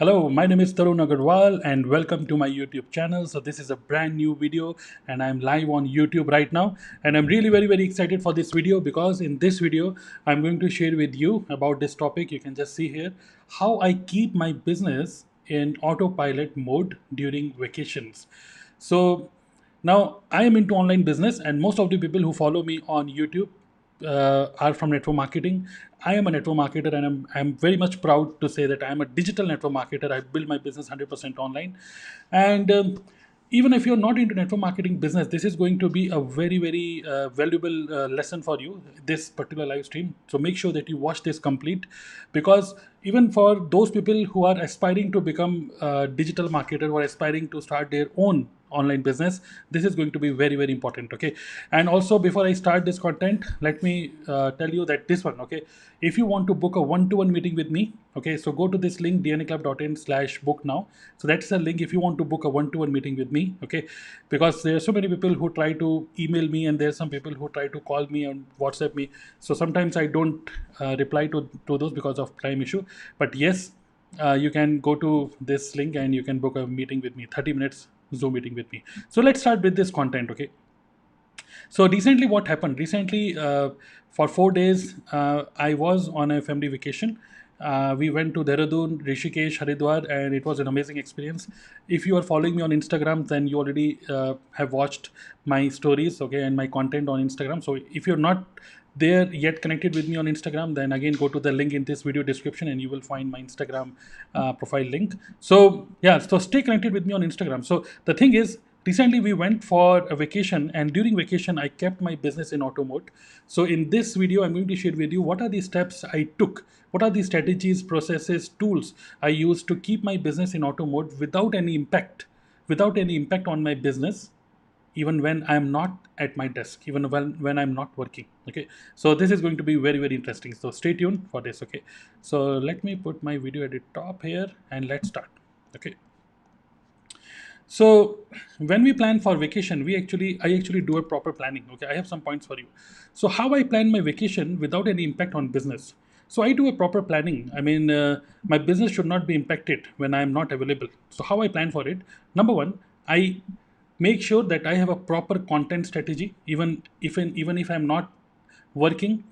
Hello, my name is Tarun Agarwal and welcome to my YouTube channel. So this is a brand new video and I'm live on YouTube right now. And I'm really very, very excited for this video because in this video, I'm going to share with you about this topic. You can just see here how I keep my business in autopilot mode during vacations. So now I am into online business and most of the people who follow me on YouTube uh, are from network marketing. I am a network marketer and I'm, I'm very much proud to say that I'm a digital network marketer. I build my business 100% online. And um, even if you're not into network marketing business, this is going to be a very, very uh, valuable uh, lesson for you, this particular live stream. So make sure that you watch this complete because even for those people who are aspiring to become digital marketer or aspiring to start their own online business this is going to be very very important okay? And also before i start this content let me uh, tell you that this one okay? If you want to book a one-to-one meeting with me okay so go to this link dnaclub.in slash book now. So that's a link if you want to book a one-to-one meeting with me okay? Because there are so many people who try to email me and there are some people who try to call me and whatsapp me. So sometimes i don't uh, reply to, to those because of time issue. But yes uh, you can go to this link and you can book a meeting with me 30 minutes zoom meeting with me so let's start with this content okay so recently what happened recently uh, for four days uh, i was on a family vacation uh, we went to Dehradun, Rishikesh, Haridwar, and it was an amazing experience. If you are following me on Instagram, then you already uh, have watched my stories, okay, and my content on Instagram. So if you're not there yet connected with me on Instagram, then again go to the link in this video description and you will find my Instagram uh, profile link. So yeah, so stay connected with me on Instagram. So the thing is, recently we went for a vacation and during vacation I kept my business in auto mode. So in this video, I'm going to share with you what are the steps I took, what are the strategies, processes, tools I used to keep my business in auto mode without any impact, without any impact on my business even when I'm not at my desk, even when, when I'm not working. Okay, so this is going to be very, very interesting. So stay tuned for this. Okay, so let me put my video at the top here and let's start. Okay. So when we plan for vacation, we actually, I actually do a proper planning. Okay, I have some points for you. So how I plan my vacation without any impact on business. So I do a proper planning. I mean, uh, my business should not be impacted when I am not available. So how I plan for it? Number one, I make sure that I have a proper content strategy. Even if even if I'm not working,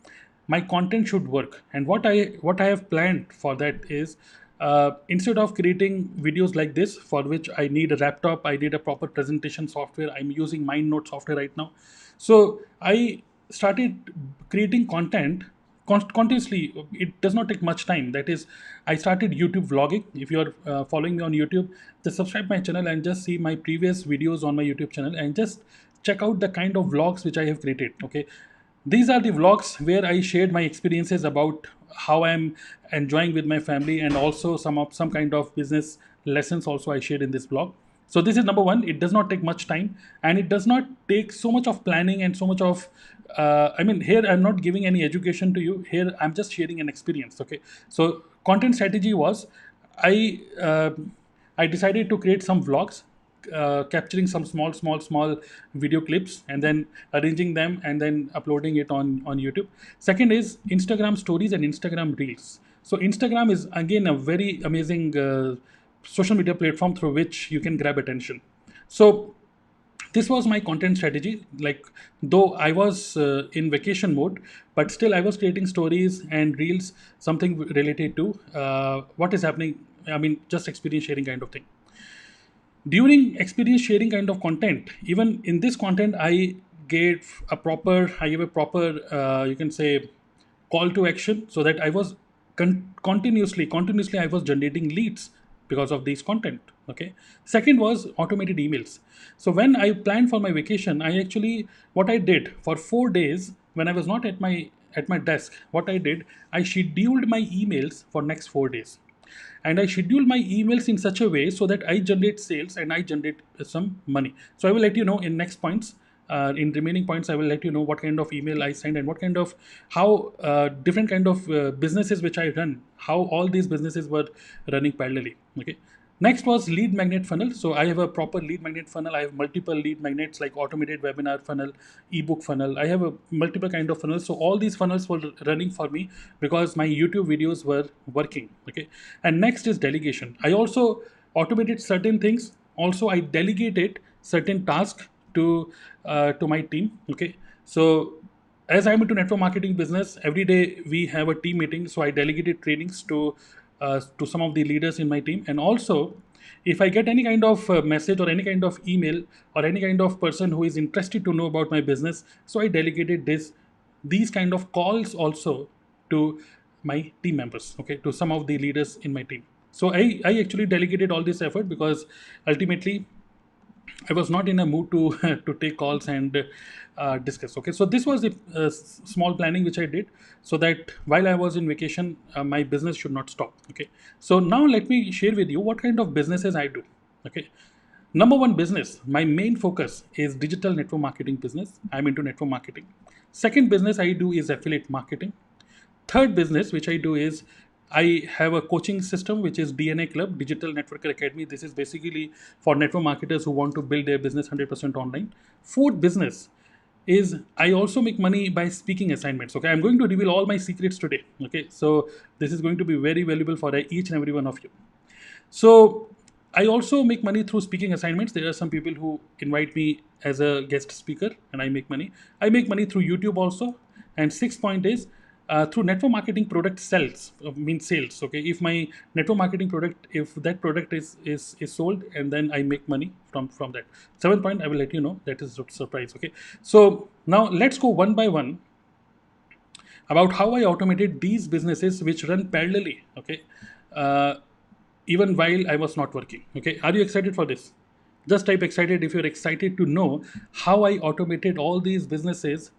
my content should work. And what I what I have planned for that is uh, instead of creating videos like this for which I need a laptop, I need a proper presentation software. I'm using MindNode software right now. So I started creating content continuously it does not take much time. That is i started youtube vlogging. If you are uh, following me on youtube just subscribe my channel and just see my previous videos on my youtube channel and just check out the kind of vlogs which i have created okay? These are the vlogs where i shared my experiences about how i'm enjoying with my family and also some of some kind of business lessons also i shared in this vlog. So this is number one. It does not take much time and it does not take so much of planning and so much of uh, i mean here i'm not giving any education to you. Here i'm just sharing an experience okay? So content strategy was i uh, i decided to create some vlogs uh, capturing some small small small video clips and then arranging them and then uploading it on on youtube. Second is instagram stories and instagram reels. So instagram is again a very amazing uh, social media platform through which you can grab attention. So this was my content strategy. Like though i was uh, in vacation mode but still i was creating stories and reels something related to uh, what is happening i mean just experience sharing kind of thing. During experience sharing kind of content even in this content i gave a proper i gave a proper uh, you can say call to action so that i was con- continuously continuously i was generating leads because of this content okay. Second was automated emails. So when i planned for my vacation i actually what i did for 4 days when i was not at my at my desk what i did i scheduled my emails for next 4 days. And i scheduled my emails in such a way so that i generate sales and i generate some money. So i will let you know in next points uh, in remaining points i will let you know what kind of email i send and what kind of how uh, different kind of uh, businesses which i run how all these businesses were running parallelly. Okay Next was lead magnet funnel. So I have a proper lead magnet funnel. I have multiple lead magnets like automated webinar funnel, ebook funnel. I have a multiple kind of funnels. So all these funnels were running for me because my YouTube videos were working. Okay. And next is delegation. I also automated certain things. Also, I delegated certain tasks to uh, to my team. Okay. So as I'm into network marketing business, every day we have a team meeting. So I delegated trainings to uh, to some of the leaders in my team. And also if i get any kind of uh, message or any kind of email or any kind of person who is interested to know about my business so i delegated this these kind of calls also to my team members okay to some of the leaders in my team. So i i actually delegated all this effort because ultimately I was not in a mood to to take calls and uh, discuss. Okay, so this was the uh, small planning which I did so that while I was in vacation, uh, my business should not stop. Okay, so now let me share with you what kind of businesses I do. Okay, number one business, my main focus is digital network marketing business. I'm into network marketing. Second business I do is affiliate marketing. Third business which I do is I have a coaching system which is DNA Club Digital Networker Academy. This is basically for network marketers who want to build their business 100% online. Fourth business is I also make money by speaking assignments. Okay, I'm going to reveal all my secrets today. Okay, so this is going to be very valuable for each and every one of you. So I also make money through speaking assignments. There are some people who invite me as a guest speaker and I make money. I make money through YouTube also. And sixth point is uh, through network marketing product sells uh, means sales okay? If my network marketing product if that product is is is sold and then i make money from from that. Seventh point i will let you know that is a surprise okay? So now let's go one by one about how i automated these businesses which run parallelly okay? Uh, even while i was not working okay? Are you excited for this? Just type excited if you're excited to know how i automated all these businesses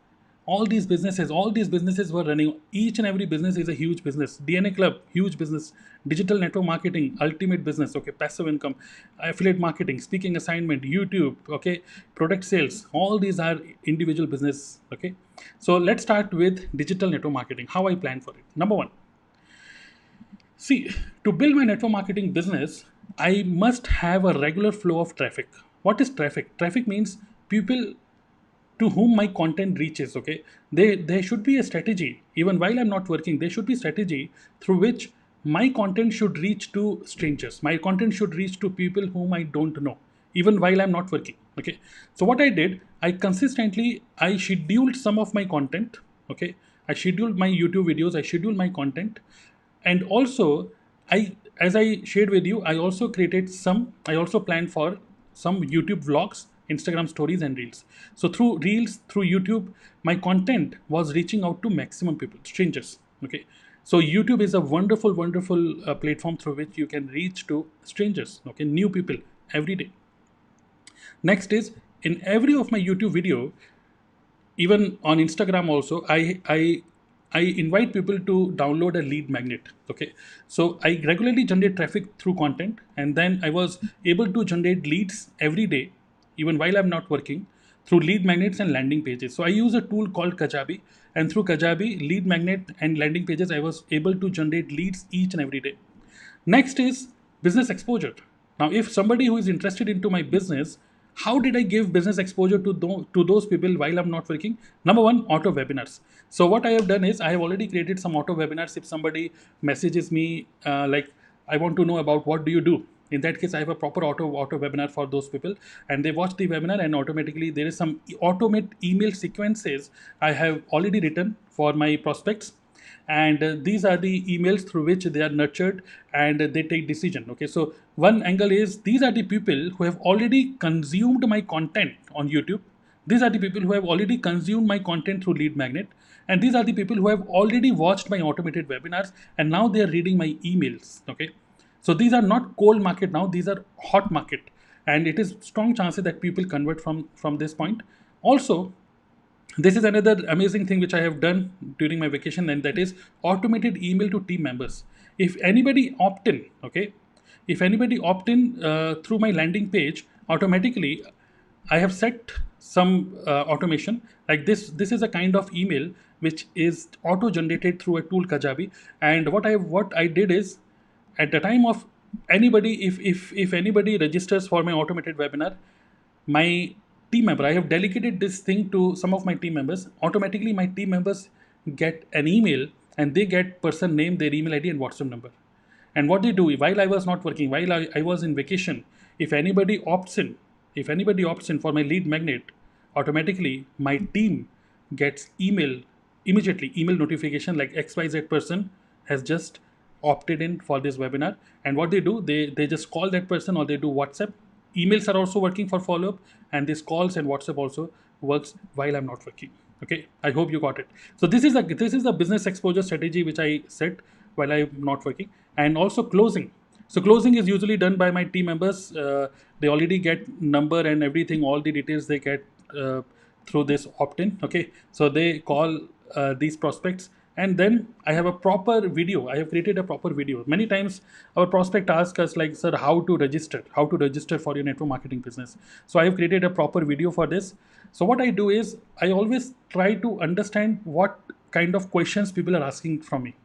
all these businesses all these businesses were running. Each and every business is a huge business. Dna club huge business. Digital network marketing ultimate business okay? Passive income affiliate marketing speaking assignment youtube okay? Product sales all these are individual business okay? So let's start with digital network marketing how i plan for it. Number one see to build my network marketing business i must have a regular flow of traffic. What is traffic? Traffic means people to whom my content reaches okay? They there should be a strategy. Even while i'm not working there should be strategy through which my content should reach to strangers. My content should reach to people whom i don't know even while i'm not working okay? So what i did i consistently i scheduled some of my content okay? I scheduled my youtube videos i scheduled my content. And also i as i shared with you i also created some i also planned for some youtube vlogs Instagram stories and reels. So through reels, through YouTube, my content was reaching out to maximum people, strangers. Okay. So YouTube is a wonderful, wonderful uh, platform through which you can reach to strangers, okay, new people every day. Next is in every of my YouTube video, even on Instagram also, I I I invite people to download a lead magnet. Okay, so I regularly generate traffic through content, and then I was able to generate leads every day even while I'm not working through lead magnets and landing pages. So I use a tool called Kajabi and through Kajabi lead magnet and landing pages I was able to generate leads each and every day. Next is business exposure. Now if somebody who is interested into my business how did I give business exposure to, th- to those people while I'm not working? Number one, auto webinars. So what I have done is I have already created some auto webinars. If somebody messages me uh, like, I want to know about what do you do? In that case i have a proper auto auto webinar for those people. And they watch the webinar and automatically there is some automate email sequences i have already written for my prospects. And uh, these are the emails through which they are nurtured and uh, they take decision okay? So one angle is these are the people who have already consumed my content on youtube. These are the people who have already consumed my content through lead magnet. And these are the people who have already watched my automated webinars and now they are reading my emails okay so these are not cold market now, these are hot market. And it is strong chances that people convert from, from this point. Also, this is another amazing thing which I have done during my vacation and that is automated email to team members. If anybody opt in, okay, if anybody opt in uh, through my landing page, automatically I have set some uh, automation like this. This is a kind of email which is auto generated through a tool Kajabi. And what I what I did is at the time of anybody if if if anybody registers for my automated webinar my team member i have delegated this thing to some of my team members. Automatically my team members get an email and they get person name their email id and whatsapp number. And what they do while i was not working while i, I was in vacation if anybody opts in if anybody opts in for my lead magnet automatically my team gets email immediately email notification like xyz person has just opted in for this webinar. And what they do they they just call that person or they do whatsapp. Emails are also working for follow up and these calls and whatsapp also works while i'm not working. Okay? I hope you got it. So this is a this is the business exposure strategy which i set while i'm not working. And also closing. So closing is usually done by my team members. Uh, they already get number and everything all the details they get uh, through this opt-in. Okay? So they call uh, these prospects and then i have a proper video. I have created a proper video. Many times our prospect asks us like sir how to register? How to register for your network marketing business? So i have created a proper video for this. So what i do is i always try to understand what kind of questions people are asking from me.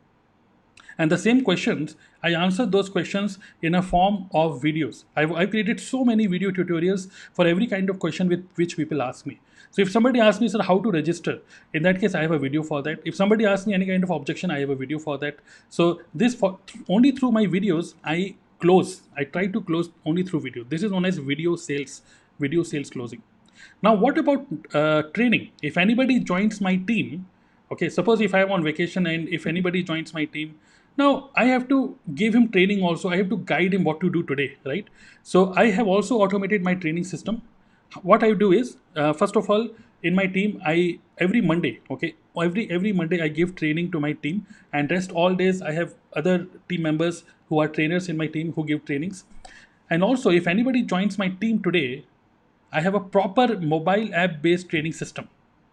And the same questions i answer those questions in a form of videos. I've, I've created so many video tutorials for every kind of question with which people ask me so if somebody asks me, sir, how to register, in that case, I have a video for that. If somebody asks me any kind of objection, I have a video for that. So this for only through my videos, I close. I try to close only through video. This is known as video sales, video sales closing. Now, what about uh, training? If anybody joins my team, okay, suppose if I am on vacation and if anybody joins my team, now I have to give him training also. I have to guide him what to do today, right? So I have also automated my training system what I do is uh, first of all in my team I every Monday okay every every Monday I give training to my team and rest all days I have other team members who are trainers in my team who give trainings. And also if anybody joins my team today I have a proper mobile app based training system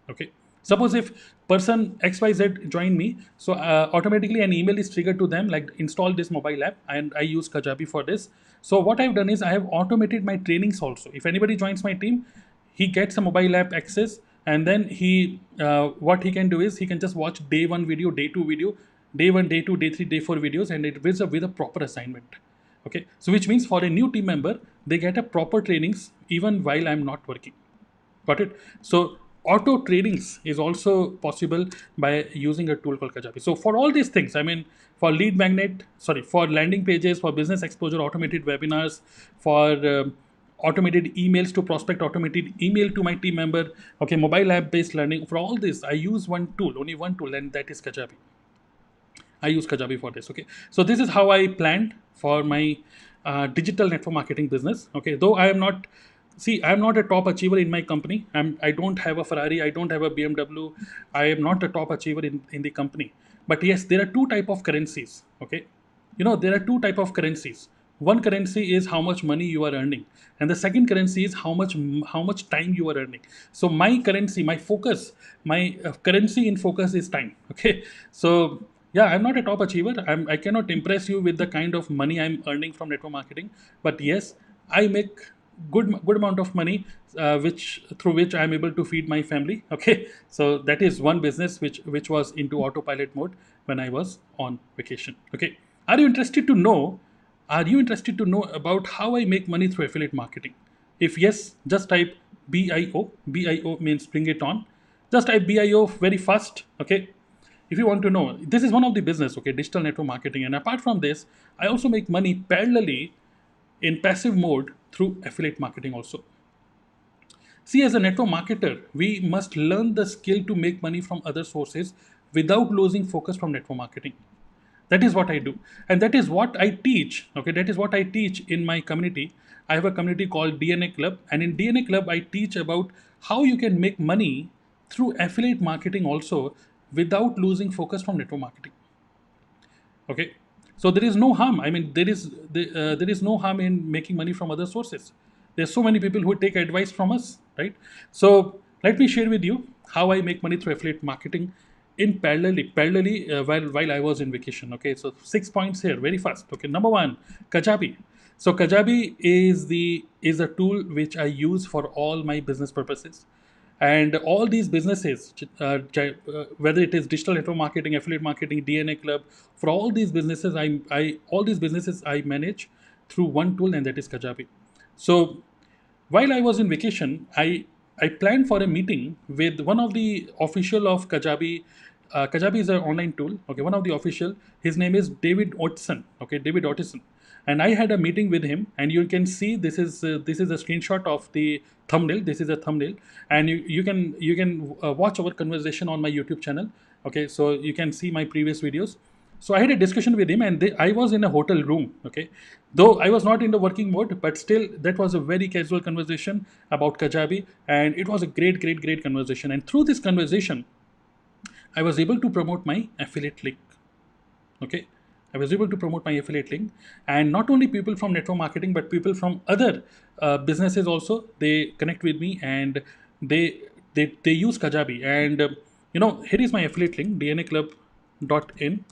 okay. Suppose if person xyz join me so uh, automatically an email is triggered to them like install this mobile app and i use kajabi for this. So what i've done is i have automated my trainings also. If anybody joins my team he gets a mobile app access and then he uh, what he can do is he can just watch day one video day two video day one day two day three day four videos and it with a, with a proper assignment. Okay? So which means for a new team member they get a proper trainings even while i'm not working. Got it? So auto trainings is also possible by using a tool called Kajabi. So for all these things, I mean, for lead magnet, sorry, for landing pages, for business exposure, automated webinars, for um, automated emails to prospect, automated email to my team member, okay, mobile app based learning. For all this, I use one tool, only one tool, and that is Kajabi. I use Kajabi for this. Okay, so this is how I planned for my uh, digital network marketing business. Okay, though I am not see i'm not a top achiever in my company. I'm i don't have a ferrari i don't have a bmw i am not a top achiever in, in the company. But yes there are two type of currencies okay? You know there are two type of currencies. One currency is how much money you are earning and the second currency is how much how much time you are earning. So my currency my focus my uh, currency in focus is time okay? So yeah i'm not a top achiever. I'm, i cannot impress you with the kind of money i'm earning from network marketing. But yes i make good good amount of money uh, which through which i'm able to feed my family okay? So that is one business which which was into autopilot mode when i was on vacation okay? Are you interested to know are you interested to know about how i make money through affiliate marketing? If yes just type bio bio means bring it on. Just type bio very fast okay? If you want to know this is one of the business okay digital network marketing. And apart from this i also make money parallelly in passive mode through affiliate marketing also. See, as a network marketer, we must learn the skill to make money from other sources without losing focus from network marketing. That is what I do. And that is what I teach. Okay, that is what I teach in my community. I have a community called DNA Club. And in DNA Club, I teach about how you can make money through affiliate marketing also without losing focus from network marketing. Okay, so there is no harm. I mean, there is uh, there is no harm in making money from other sources. There's so many people who take advice from us, right? So let me share with you how I make money through affiliate marketing in parallelly, parallelly uh, while while I was in vacation. Okay, so six points here, very fast. Okay, number one, Kajabi. So Kajabi is the is a tool which I use for all my business purposes. And all these businesses, uh, uh, whether it is digital network marketing, affiliate marketing, DNA Club, for all these businesses, I, I all these businesses I manage through one tool, and that is Kajabi. So while I was in vacation, I I planned for a meeting with one of the official of Kajabi. Uh, Kajabi is an online tool. Okay, one of the official. His name is David Ottison. Okay, David Ottison and I had a meeting with him and you can see this is uh, this is a screenshot of the thumbnail this is a thumbnail and you, you can you can uh, watch our conversation on my YouTube channel okay? So you can see my previous videos. So I had a discussion with him and they, I was in a hotel room okay? Though I was not in the working mode but still that was a very casual conversation about Kajabi and it was a great great great conversation. And through this conversation I was able to promote my affiliate link okay I was able to promote my affiliate link, and not only people from network marketing, but people from other uh, businesses also they connect with me and they they, they use Kajabi. And uh, you know, here is my affiliate link: dnaclub.in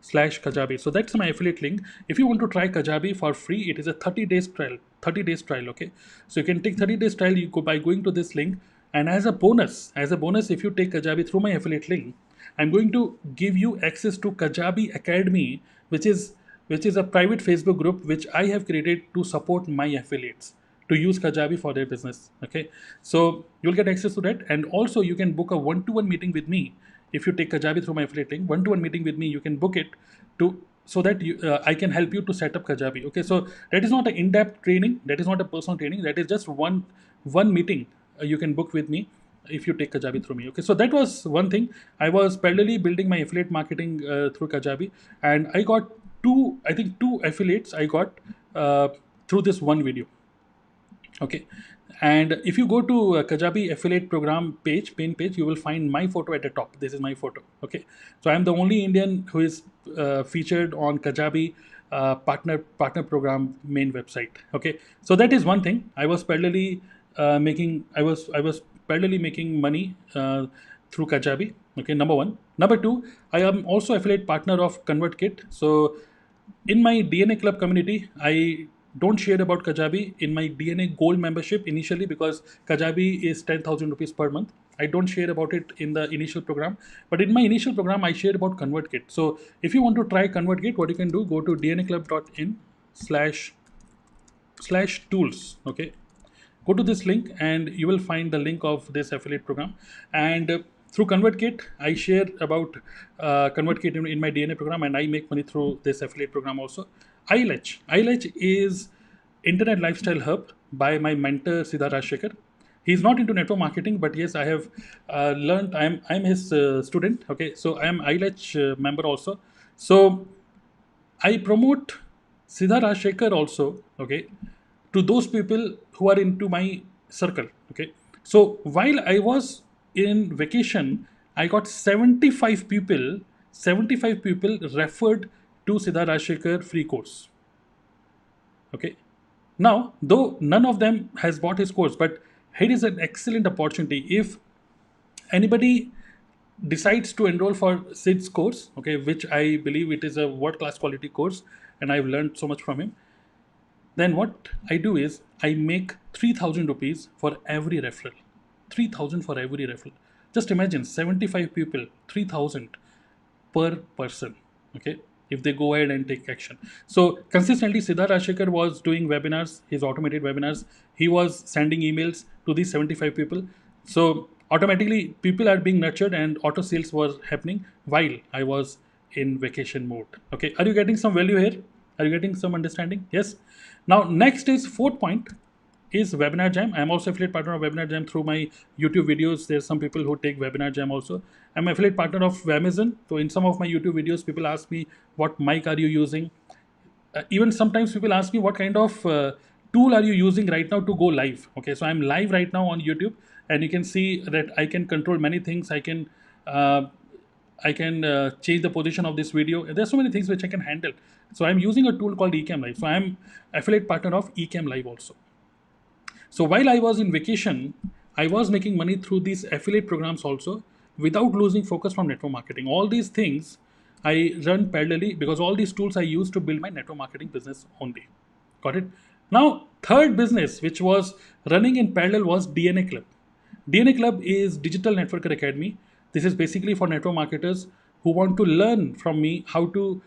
slash Kajabi. So that's my affiliate link. If you want to try Kajabi for free, it is a 30 days trial. 30 days trial. Okay, so you can take 30 days trial. You go by going to this link, and as a bonus, as a bonus, if you take Kajabi through my affiliate link I'm going to give you access to Kajabi Academy, which is which is a private Facebook group which I have created to support my affiliates to use Kajabi for their business. Okay, so you'll get access to that, and also you can book a one-to-one meeting with me if you take Kajabi through my affiliate link. One-to-one meeting with me, you can book it to so that you, uh, I can help you to set up Kajabi. Okay, so that is not an in-depth training. That is not a personal training. That is just one one meeting uh, you can book with me if you take Kajabi through me. Okay, so that was one thing. I was parallelly building my affiliate marketing uh, through Kajabi, and I got two, I think two affiliates I got uh, through this one video. Okay, and if you go to uh, Kajabi affiliate program page, pin page, you will find my photo at the top. This is my photo. Okay, so I'm the only Indian who is uh, featured on Kajabi. Uh, partner partner program main website okay so that is one thing i was parallelly uh, making i was i was parallelly making money uh, through Kajabi. Okay, number one. Number two, I am also affiliate partner of ConvertKit. So in my DNA Club community, I don't share about Kajabi in my DNA Gold membership initially because Kajabi is 10,000 rupees per month. I don't share about it in the initial program, but in my initial program, I share about ConvertKit. So if you want to try ConvertKit, what you can do, go to dnaclub.in slash slash tools. Okay, go to this link and you will find the link of this affiliate program. And uh, through convertkit i share about uh, convertkit in, in, my dna program and i make money through this affiliate program also. ILH. ILH is internet lifestyle hub by my mentor siddharth rajsekar he's not into network marketing but yes i have uh, learned i'm i'm his uh, student okay? So i am ILH uh, member also. So i promote siddharth rajsekar also okay to those people who are into my circle okay? So while i was in vacation i got 75 people 75 people referred to siddharth free course okay? Now though none of them has bought his course but here is an excellent opportunity. If anybody decides to enroll for sid's course okay which i believe it is a world class quality course and i've learned so much from him then what I do is I make 3000 rupees for every referral. 3000 for every referral. Just imagine 75 people, 3000 per person. Okay. If they go ahead and take action. So consistently, Siddharth Rajsekar was doing webinars, his automated webinars. He was sending emails to these 75 people. So automatically, people are being nurtured and auto sales was happening while I was in vacation mode. Okay. Are you getting some value here? Are you getting some understanding? Yes. Now, next is fourth point is Webinar Jam. I'm also affiliate partner of Webinar Jam through my YouTube videos. There's some people who take Webinar Jam also. I'm affiliate partner of Amazon. So in some of my YouTube videos, people ask me, what mic are you using? Uh, even sometimes people ask me, what kind of uh, tool are you using right now to go live? Okay, so I'm live right now on YouTube and you can see that I can control many things. I can uh, I can uh, change the position of this video. There's so many things which I can handle. So I'm using a tool called Ecamm Live. So I'm affiliate partner of Ecamm Live also. So while I was in vacation, I was making money through these affiliate programs also without losing focus from network marketing. All these things I run parallelly because all these tools I use to build my network marketing business only. Got it? Now, third business which was running in parallel was DNA Club. DNA Club is Digital Networker Academy. This is basically for network marketers who want to learn from me how to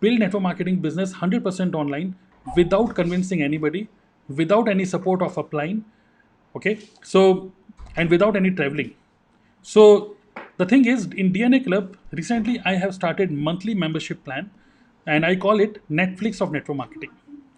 build network marketing business 100% online without convincing anybody, without any support of applying. Okay, so and without any traveling. So the thing is, in DNA Club, recently I have started monthly membership plan, and I call it Netflix of network marketing.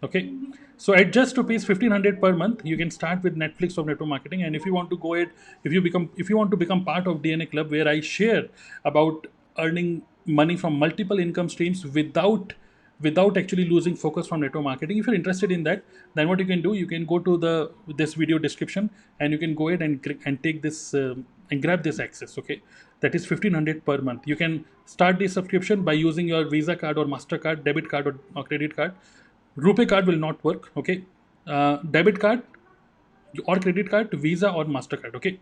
Okay, so at just rupees fifteen hundred per month, you can start with Netflix of network marketing. And if you want to go it, if you become, if you want to become part of DNA Club, where I share about earning money from multiple income streams without without actually losing focus from network marketing if you're interested in that then what you can do you can go to the this video description and you can go ahead and and take this uh, and grab this access okay? That is 1500 per month. You can start the subscription by using your visa card or mastercard debit card or, or credit card rupee card will not work okay uh, debit card or credit card visa or mastercard okay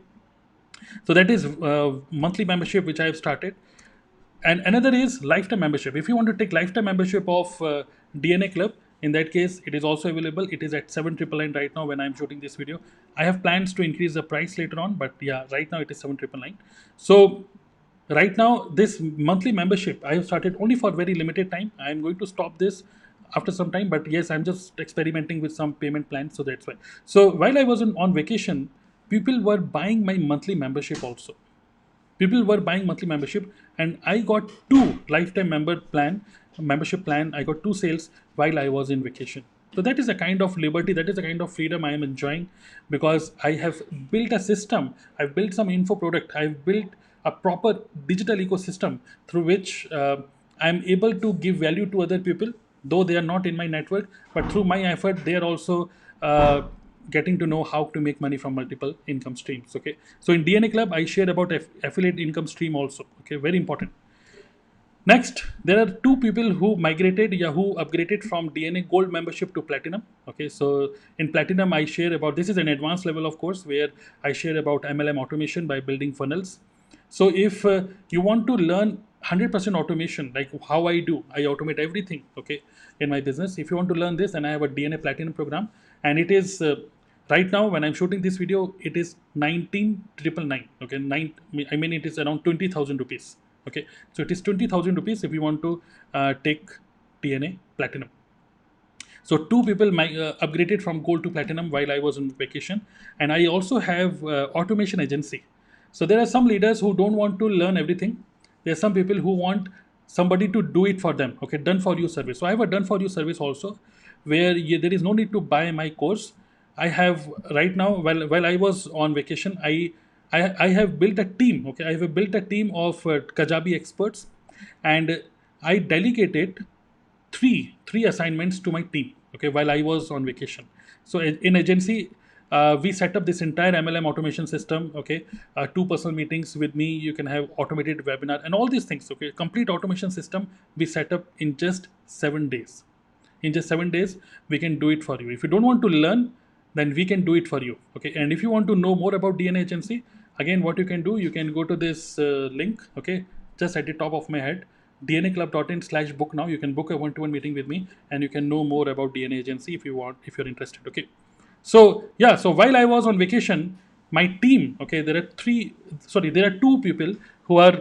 so that is uh, monthly membership which i have started and another is lifetime membership. If you want to take lifetime membership of uh, DNA Club, in that case, it is also available. It is at seven triple nine right now when I'm shooting this video. I have plans to increase the price later on, but yeah, right now it is seven triple nine. So right now, this monthly membership I have started only for very limited time. I am going to stop this after some time, but yes, I'm just experimenting with some payment plans, so that's why. So while I was on, on vacation, people were buying my monthly membership also. People were buying monthly membership and i got two lifetime member plan membership plan. I got two sales while i was in vacation. So that is a kind of liberty that is a kind of freedom i am enjoying because i have built a system i've built some info product i've built a proper digital ecosystem through which uh, i'm able to give value to other people though they are not in my network but through my effort they are also uh, getting to know how to make money from multiple income streams okay? So in dna club i share about affiliate income stream also okay? Very important. Next there are two people who migrated yahoo upgraded from dna gold membership to platinum okay? So in platinum i share about this is an advanced level of course where i share about mlm automation by building funnels. So if uh, you want to learn 100% automation like how i do i automate everything okay in my business. If you want to learn this then i have a dna platinum program and it is uh, right now when i'm shooting this video it is 19999 okay nine i mean it is around 20000 rupees okay. So it is 20000 rupees if you want to uh, take dna platinum. So two people my, uh, upgraded from gold to platinum while i was on vacation and i also have uh, automation agency. So there are some leaders who don't want to learn everything there are some people who want somebody to do it for them okay done for you service so i have a done for you service also where there is no need to buy my course I have right now while while I was on vacation, I I, I have built a team. Okay, I have built a team of uh, Kajabi experts, and I delegated three three assignments to my team. Okay, while I was on vacation. So in agency, uh, we set up this entire MLM automation system. Okay, uh, two personal meetings with me. You can have automated webinar and all these things. Okay, complete automation system we set up in just seven days. In just seven days, we can do it for you. If you don't want to learn, then we can do it for you okay and if you want to know more about dna agency again what you can do you can go to this uh, link okay just at the top of my head dnaclub.in slash book now you can book a one-to-one meeting with me and you can know more about dna agency if you want if you're interested okay so yeah so while i was on vacation my team okay there are three sorry there are two people who are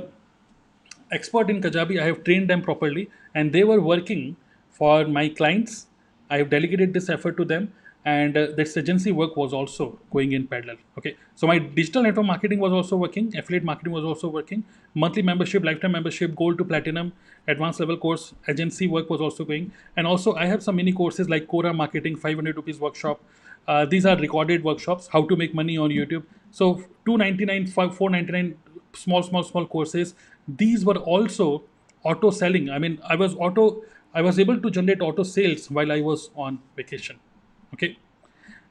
expert in kajabi. I have trained them properly and they were working for my clients. I have delegated this effort to them and uh, this agency work was also going in parallel okay. So my digital network marketing was also working affiliate marketing was also working monthly membership lifetime membership gold to platinum advanced level course agency work was also going. And also i have some mini courses like Quora marketing 500 rupees workshop uh, these are recorded workshops how to make money on youtube. So 299 499 small small small courses. These were also auto selling. I mean i was auto i was able to generate auto sales while i was on vacation. Okay?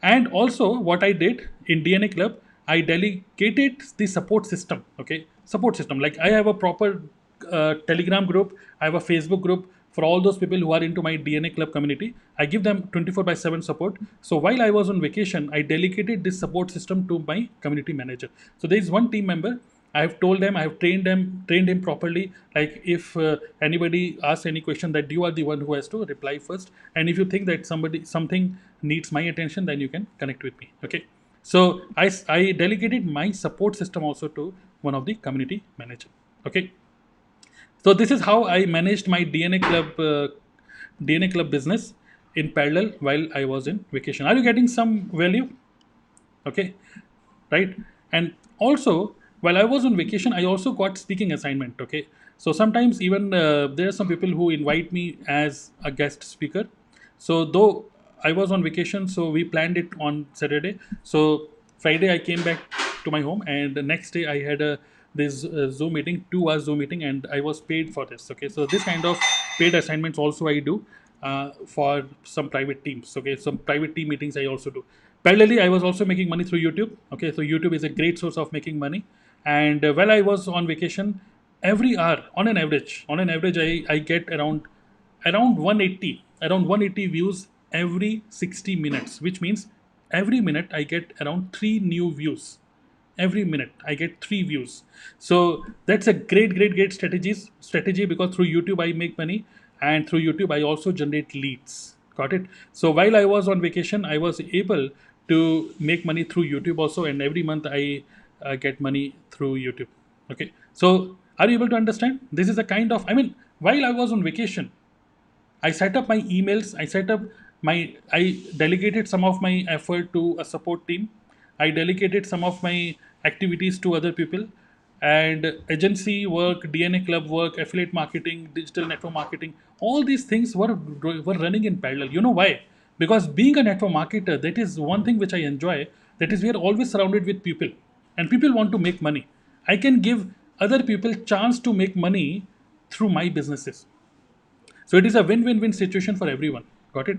And also what i did in dna club i delegated the support system. Okay? Support system. Like i have a proper uh, telegram group i have a facebook group for all those people who are into my dna club community i give them 24 by 7 support so while i was on vacation i delegated this support system to my community manager so there is one team member I have told them, I have trained them, trained him properly. Like if uh, anybody asks any question, that you are the one who has to reply first. And if you think that somebody something needs my attention, then you can connect with me. Okay. So I delegated my support system also to one of the community manager. Okay. So this is how I managed my DNA club uh, DNA club business in parallel while I was in vacation. Are you getting some value? Okay, right? And also while I was on vacation, I also got speaking assignment. Okay, so sometimes even uh, there are some people who invite me as a guest speaker. So though I was on vacation, so we planned it on Saturday. So Friday I came back to my home, and the next day I had a this uh, Zoom meeting, two hours Zoom meeting, and I was paid for this. Okay, so this kind of paid assignments also I do uh, for some private teams. Okay, some private team meetings I also do. Parallelly, I was also making money through YouTube. Okay, so YouTube is a great source of making money. And uh, while I was on vacation, every hour, on an average, on an average, I, I get around around 180 around 180 views every 60 minutes which means every minute i get around 3 new views every minute i get 3 views so that's a great great great strategies strategy because through youtube i make money and through youtube i also generate leads got it so while i was on vacation i was able to make money through youtube also and every month i uh, get money through youtube okay so are you able to understand this is a kind of i mean while i was on vacation I set up my emails. I set up my. I delegated some of my effort to a support team. I delegated some of my activities to other people, and agency work, DNA club work, affiliate marketing, digital network marketing. All these things were were running in parallel. You know why? Because being a network marketer, that is one thing which I enjoy. That is we are always surrounded with people, and people want to make money. I can give other people chance to make money through my businesses so it is a win-win-win situation for everyone. Got it?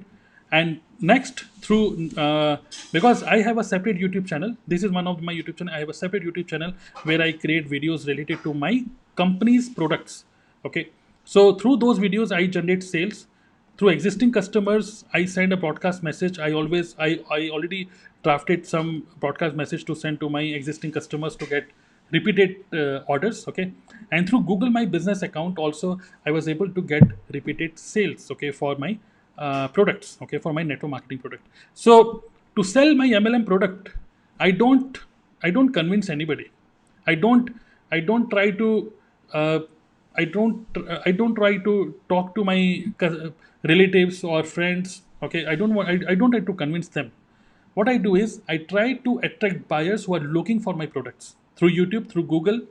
And next, through uh, because I have a separate YouTube channel. This is one of my YouTube channel. I have a separate YouTube channel where I create videos related to my company's products. Okay. So through those videos, I generate sales. Through existing customers, I send a broadcast message. I always I, I already drafted some broadcast message to send to my existing customers to get repeated uh, orders okay and through google my business account also i was able to get repeated sales okay for my uh, products okay for my network marketing product. So to sell my mlm product i don't i don't convince anybody. I don't i don't try to uh, i don't i don't try to talk to my relatives or friends okay? I don't want I, I don't try to convince them. What I do is I try to attract buyers who are looking for my products through YouTube, through Google,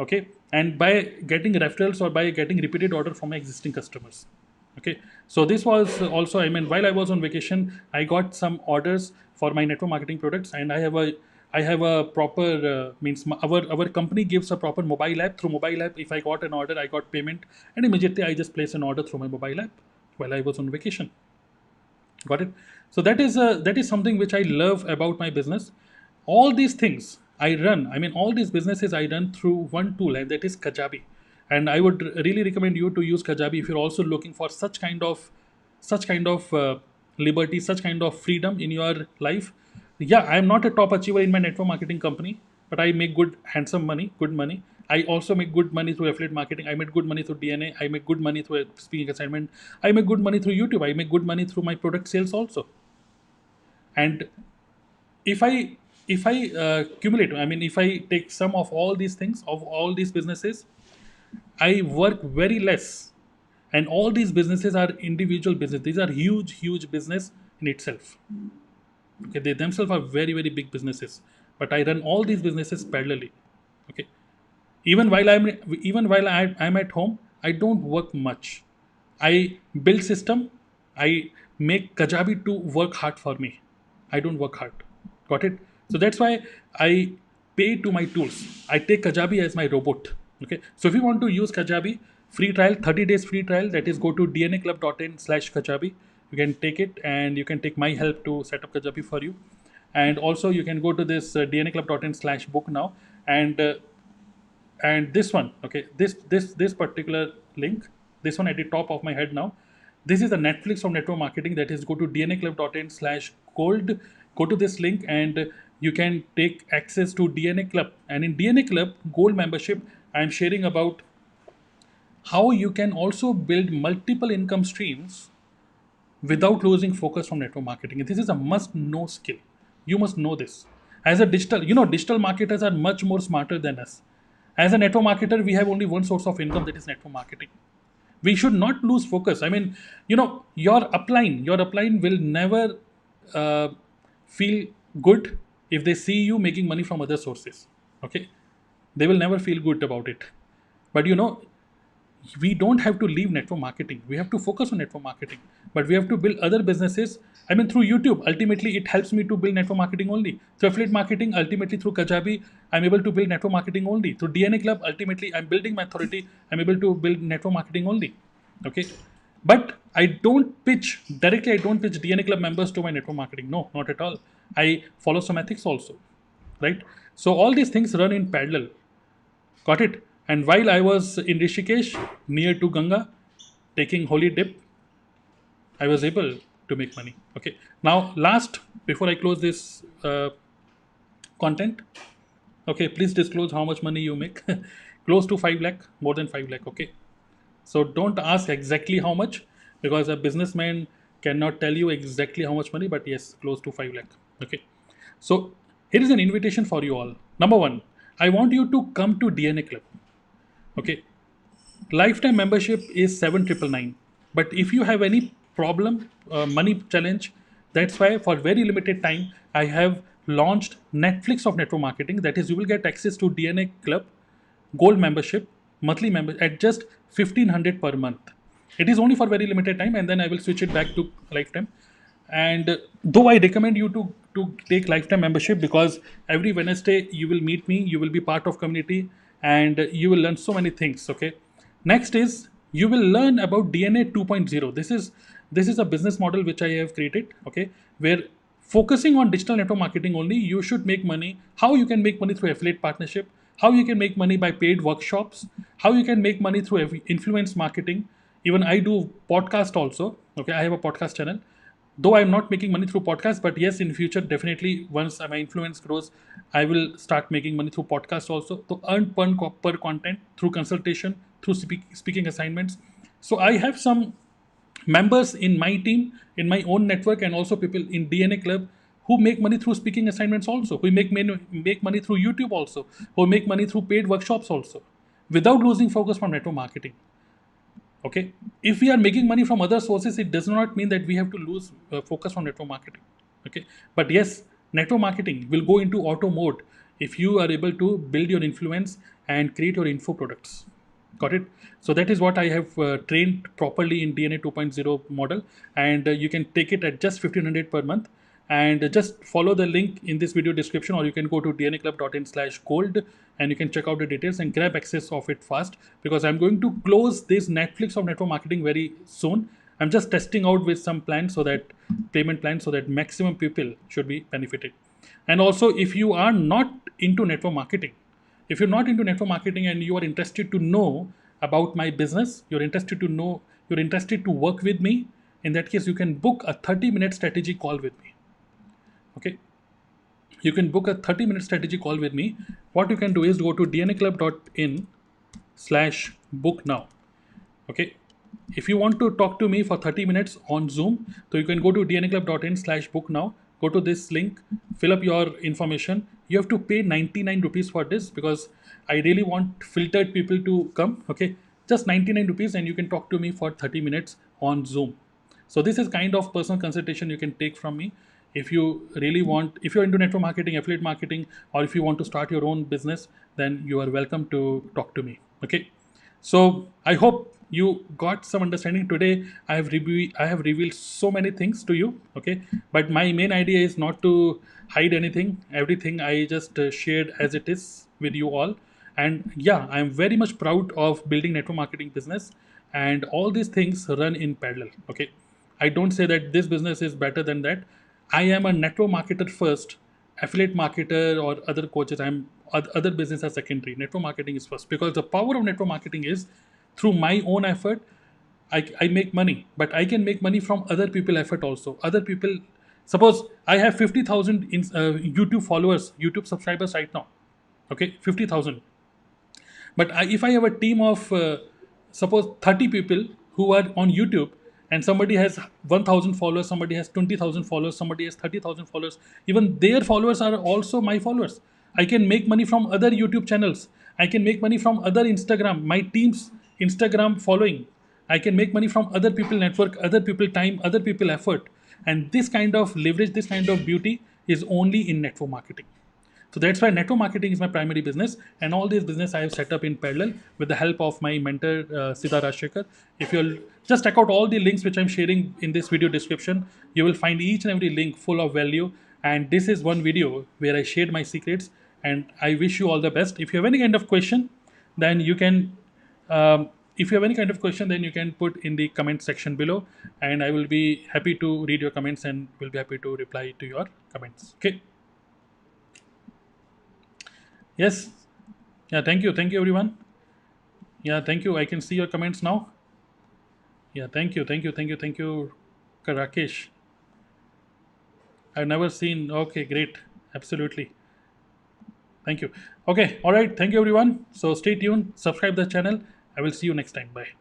okay, and by getting referrals or by getting repeated order from my existing customers. Okay, so this was also I mean while I was on vacation, I got some orders for my network marketing products, and I have a I have a proper uh, means our our company gives a proper mobile app. Through mobile app, if I got an order, I got payment, and immediately I just place an order through my mobile app while I was on vacation. Got it? So that is that is something which i love about my business. All these things i run i mean all these businesses i run through one tool and that is kajabi and i would really recommend you to use kajabi if you're also looking for such kind of such kind of uh, liberty such kind of freedom in your life. Yeah i am not a top achiever in my network marketing company but i make good handsome money good money. I also make good money through affiliate marketing. I make good money through dna i make good money through a speaking assignment. I make good money through youtube. I make good money through my product sales also. And if i if i uh, cumulate i mean if i take sum of all these things of all these businesses i work very less. And all these businesses are individual business. These are huge huge business in itself. Okay they themselves are very very big businesses. But i run all these businesses parallelly. Okay. Even while i'm even while i'm at home i don't work much. I build system. I make kajabi to work hard for me. I don't work hard. Got it? So that's why i pay to my tools. I take kajabi as my robot okay. So if you want to use kajabi free trial 30 days free trial that is go to dnaclub.in slash kajabi. You can take it and you can take my help to set up kajabi for you. And also you can go to this uh, dnaclub.in slash book now. And uh, and this one okay this this this particular link this one at the top of my head now. This is the netflix of network marketing. That is go to dnaclub.in slash gold. Go to this link and you can take access to dna club. And in dna club gold membership i am sharing about how you can also build multiple income streams without losing focus from network marketing. This is a must know skill. You must know this. As a digital, you know, digital marketers are much more smarter than us. As a network marketer, we have only one source of income that is network marketing. We should not lose focus. I mean, you know, your upline, your upline will never uh, feel good if they see you making money from other sources. Okay, they will never feel good about it. But you know, we don't have to leave network marketing. We have to focus on network marketing, but we have to build other businesses. I mean, through YouTube, ultimately, it helps me to build network marketing only. Through affiliate marketing, ultimately, through Kajabi, I'm able to build network marketing only. Through DNA Club, ultimately, I'm building my authority. I'm able to build network marketing only. Okay. But I don't pitch directly, I don't pitch DNA Club members to my network marketing. No, not at all. I follow some ethics also. Right. So all these things run in parallel. Got it? And while I was in Rishikesh, near to Ganga, taking holy dip, I was able to make money. Okay. Now, last before I close this uh, content, okay, please disclose how much money you make. close to five lakh, more than five lakh. Okay. So don't ask exactly how much because a businessman cannot tell you exactly how much money, but yes, close to five lakh. Okay. So here is an invitation for you all. Number one, I want you to come to DNA Club. Okay. Lifetime membership is 7999. But if you have any problem, uh, money challenge, that's why for very limited time, I have launched Netflix of network marketing. That is, you will get access to DNA Club gold membership, monthly member at just 1500 per month. It is only for very limited time, and then I will switch it back to lifetime. And though I recommend you to to take lifetime membership because every Wednesday you will meet me, you will be part of community, and you will learn so many things. Okay. Next is you will learn about DNA 2.0. This is this is a business model which I have created. Okay, where focusing on digital network marketing only, you should make money. How you can make money through affiliate partnership, how you can make money by paid workshops, how you can make money through influence marketing. Even I do podcast also. Okay, I have a podcast channel though i'm not making money through podcast but yes in future definitely once my influence grows i will start making money through podcast also. To earn per, per content through consultation through speak, speaking assignments. So i have some members in my team in my own network and also people in dna club who make money through speaking assignments also who make, make money through youtube also who make money through paid workshops also without losing focus from network marketing okay? If we are making money from other sources it does not mean that we have to lose uh, focus on network marketing. Okay? But yes network marketing will go into auto mode if you are able to build your influence and create your info products. Got it? So that is what i have uh, trained properly in dna 2.0 model and uh, you can take it at just 1500 per month and just follow the link in this video description or you can go to dnaclub.in slash gold and you can check out the details and grab access of it fast because i'm going to close this netflix of network marketing very soon. I'm just testing out with some plans so that payment plans so that maximum people should be benefited. And also if you are not into network marketing if you're not into network marketing and you are interested to know about my business you're interested to know you're interested to work with me in that case you can book a 30 minute strategy call with me okay. You can book a 30 minute strategy call with me. What you can do is go to dnaclub.in slash book now. Okay. If you want to talk to me for 30 minutes on zoom so you can go to dnaclub.in slash book now. Go to this link fill up your information. You have to pay 99 rupees for this because i really want filtered people to come. Okay. Just 99 rupees and you can talk to me for 30 minutes on zoom. So this is kind of personal consultation you can take from me if you really want if you're into network marketing affiliate marketing or if you want to start your own business then you are welcome to talk to me okay? So i hope you got some understanding. Today i have reviewed i have revealed so many things to you okay? But my main idea is not to hide anything. Everything i just uh, shared as it is with you all. And yeah i am very much proud of building network marketing business and all these things run in parallel okay? I don't say that this business is better than that I am a network marketer first, affiliate marketer or other coaches. I'm other business are secondary. Network marketing is first because the power of network marketing is through my own effort. I, I make money, but I can make money from other people effort also. Other people, suppose I have 50,000 uh, YouTube followers, YouTube subscribers right now. Okay, 50,000. But I, if I have a team of, uh, suppose 30 people who are on YouTube, and somebody has 1000 followers somebody has 20000 followers somebody has 30000 followers. Even their followers are also my followers. I can make money from other youtube channels. I can make money from other instagram my team's instagram following. I can make money from other people network other people time other people effort. And this kind of leverage this kind of beauty is only in network marketing so that's why network marketing is my primary business, and all these business I have set up in parallel with the help of my mentor uh, Siddha. If you'll just check out all the links which I'm sharing in this video description, you will find each and every link full of value. And this is one video where I shared my secrets, and I wish you all the best. If you have any kind of question, then you can. Um, if you have any kind of question, then you can put in the comment section below, and I will be happy to read your comments and will be happy to reply to your comments. Okay. Yes. Yeah, thank you. Thank you, everyone. Yeah, thank you. I can see your comments now. Yeah, thank you. Thank you. Thank you. Thank you, Rakesh. I've never seen. Okay, great. Absolutely. Thank you. Okay. All right. Thank you, everyone. So stay tuned. Subscribe the channel. I will see you next time. Bye.